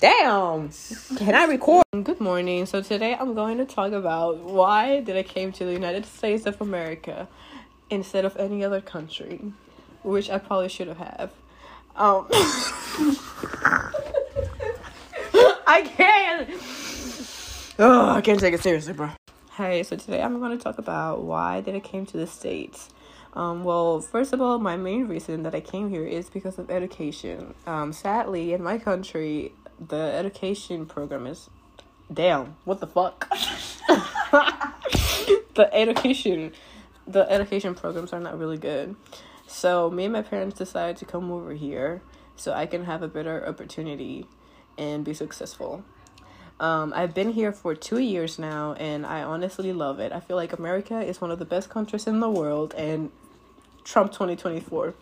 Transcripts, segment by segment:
Damn. Can I record? Good morning. So today I'm going to talk about why did I came to the United States of America instead of any other country, which I probably should have. Um I can't. Oh, I can't take it seriously, bro. Hey, so today I'm going to talk about why did I came to the states. Um, well, first of all, my main reason that I came here is because of education. Um, sadly, in my country, the education program is damn. What the fuck? the education, the education programs are not really good. So me and my parents decided to come over here so I can have a better opportunity and be successful. Um, I've been here for two years now, and I honestly love it. I feel like America is one of the best countries in the world, and Trump 2024.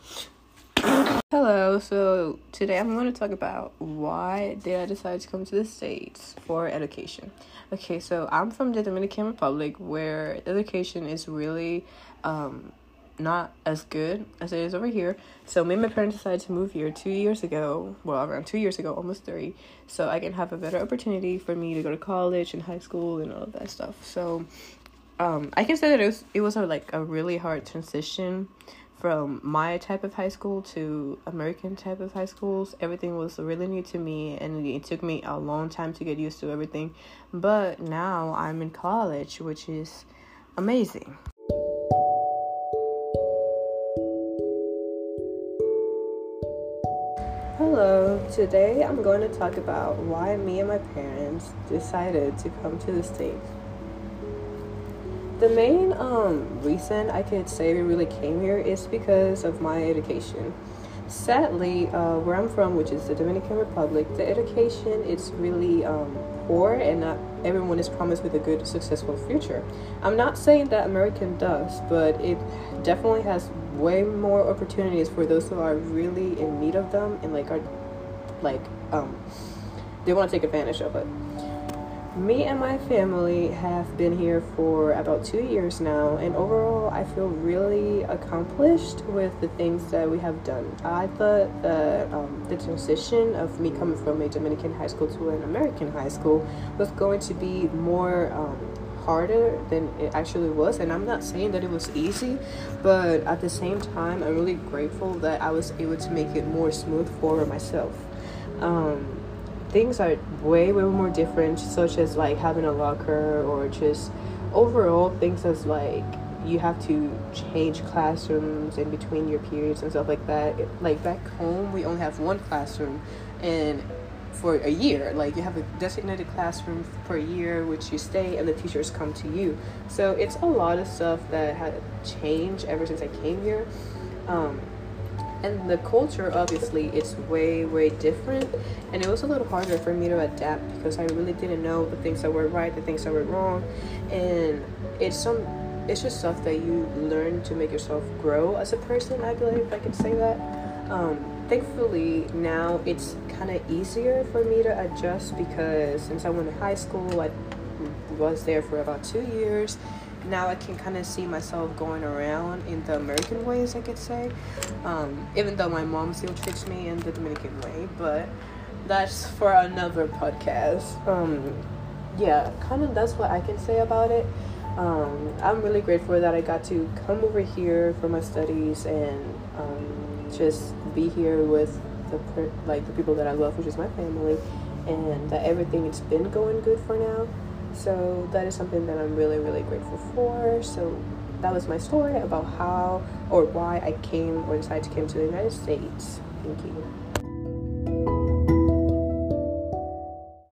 Hello, so today I'm going to talk about why did I decide to come to the States for education. Okay, so I'm from the Dominican Republic where education is really um, not as good as it is over here. So me and my parents decided to move here two years ago. Well, around two years ago, almost three. So I can have a better opportunity for me to go to college and high school and all of that stuff. So um, I can say that it was it was a, like a really hard transition from my type of high school to American type of high schools. Everything was really new to me, and it took me a long time to get used to everything. But now I'm in college, which is amazing. Hello, today I'm going to talk about why me and my parents decided to come to the States. The main um, reason I could say we really came here is because of my education. Sadly, uh, where I'm from, which is the Dominican Republic, the education is really um, poor and not everyone is promised with a good, successful future. I'm not saying that American does, but it definitely has way more opportunities for those who are really in need of them and like are like um they want to take advantage of it. Me and my family have been here for about two years now, and overall, I feel really accomplished with the things that we have done. I thought that um, the transition of me coming from a Dominican high school to an American high school was going to be more um, harder than it actually was and i'm not saying that it was easy but at the same time i'm really grateful that i was able to make it more smooth for myself um, things are way way more different such as like having a locker or just overall things as like you have to change classrooms in between your periods and stuff like that like back home we only have one classroom and for a year. Like you have a designated classroom for a year, which you stay, and the teachers come to you. So it's a lot of stuff that had changed ever since I came here. Um, and the culture, obviously, it's way, way different. And it was a little harder for me to adapt because I really didn't know the things that were right, the things that were wrong. And it's some, it's just stuff that you learn to make yourself grow as a person. I believe I can say that. Um, thankfully now it's kind of easier for me to adjust because since I went to high school, I was there for about two years. Now I can kind of see myself going around in the American ways, I could say. Um, even though my mom still treats me in the Dominican way, but that's for another podcast. Um, yeah, kind of that's what I can say about it. Um, I'm really grateful that I got to come over here for my studies and um, just be here with the per- like the people that I love, which is my family, and that everything has been going good for now. So that is something that I'm really really grateful for. So that was my story about how or why I came or decided to come to the United States. Thank you.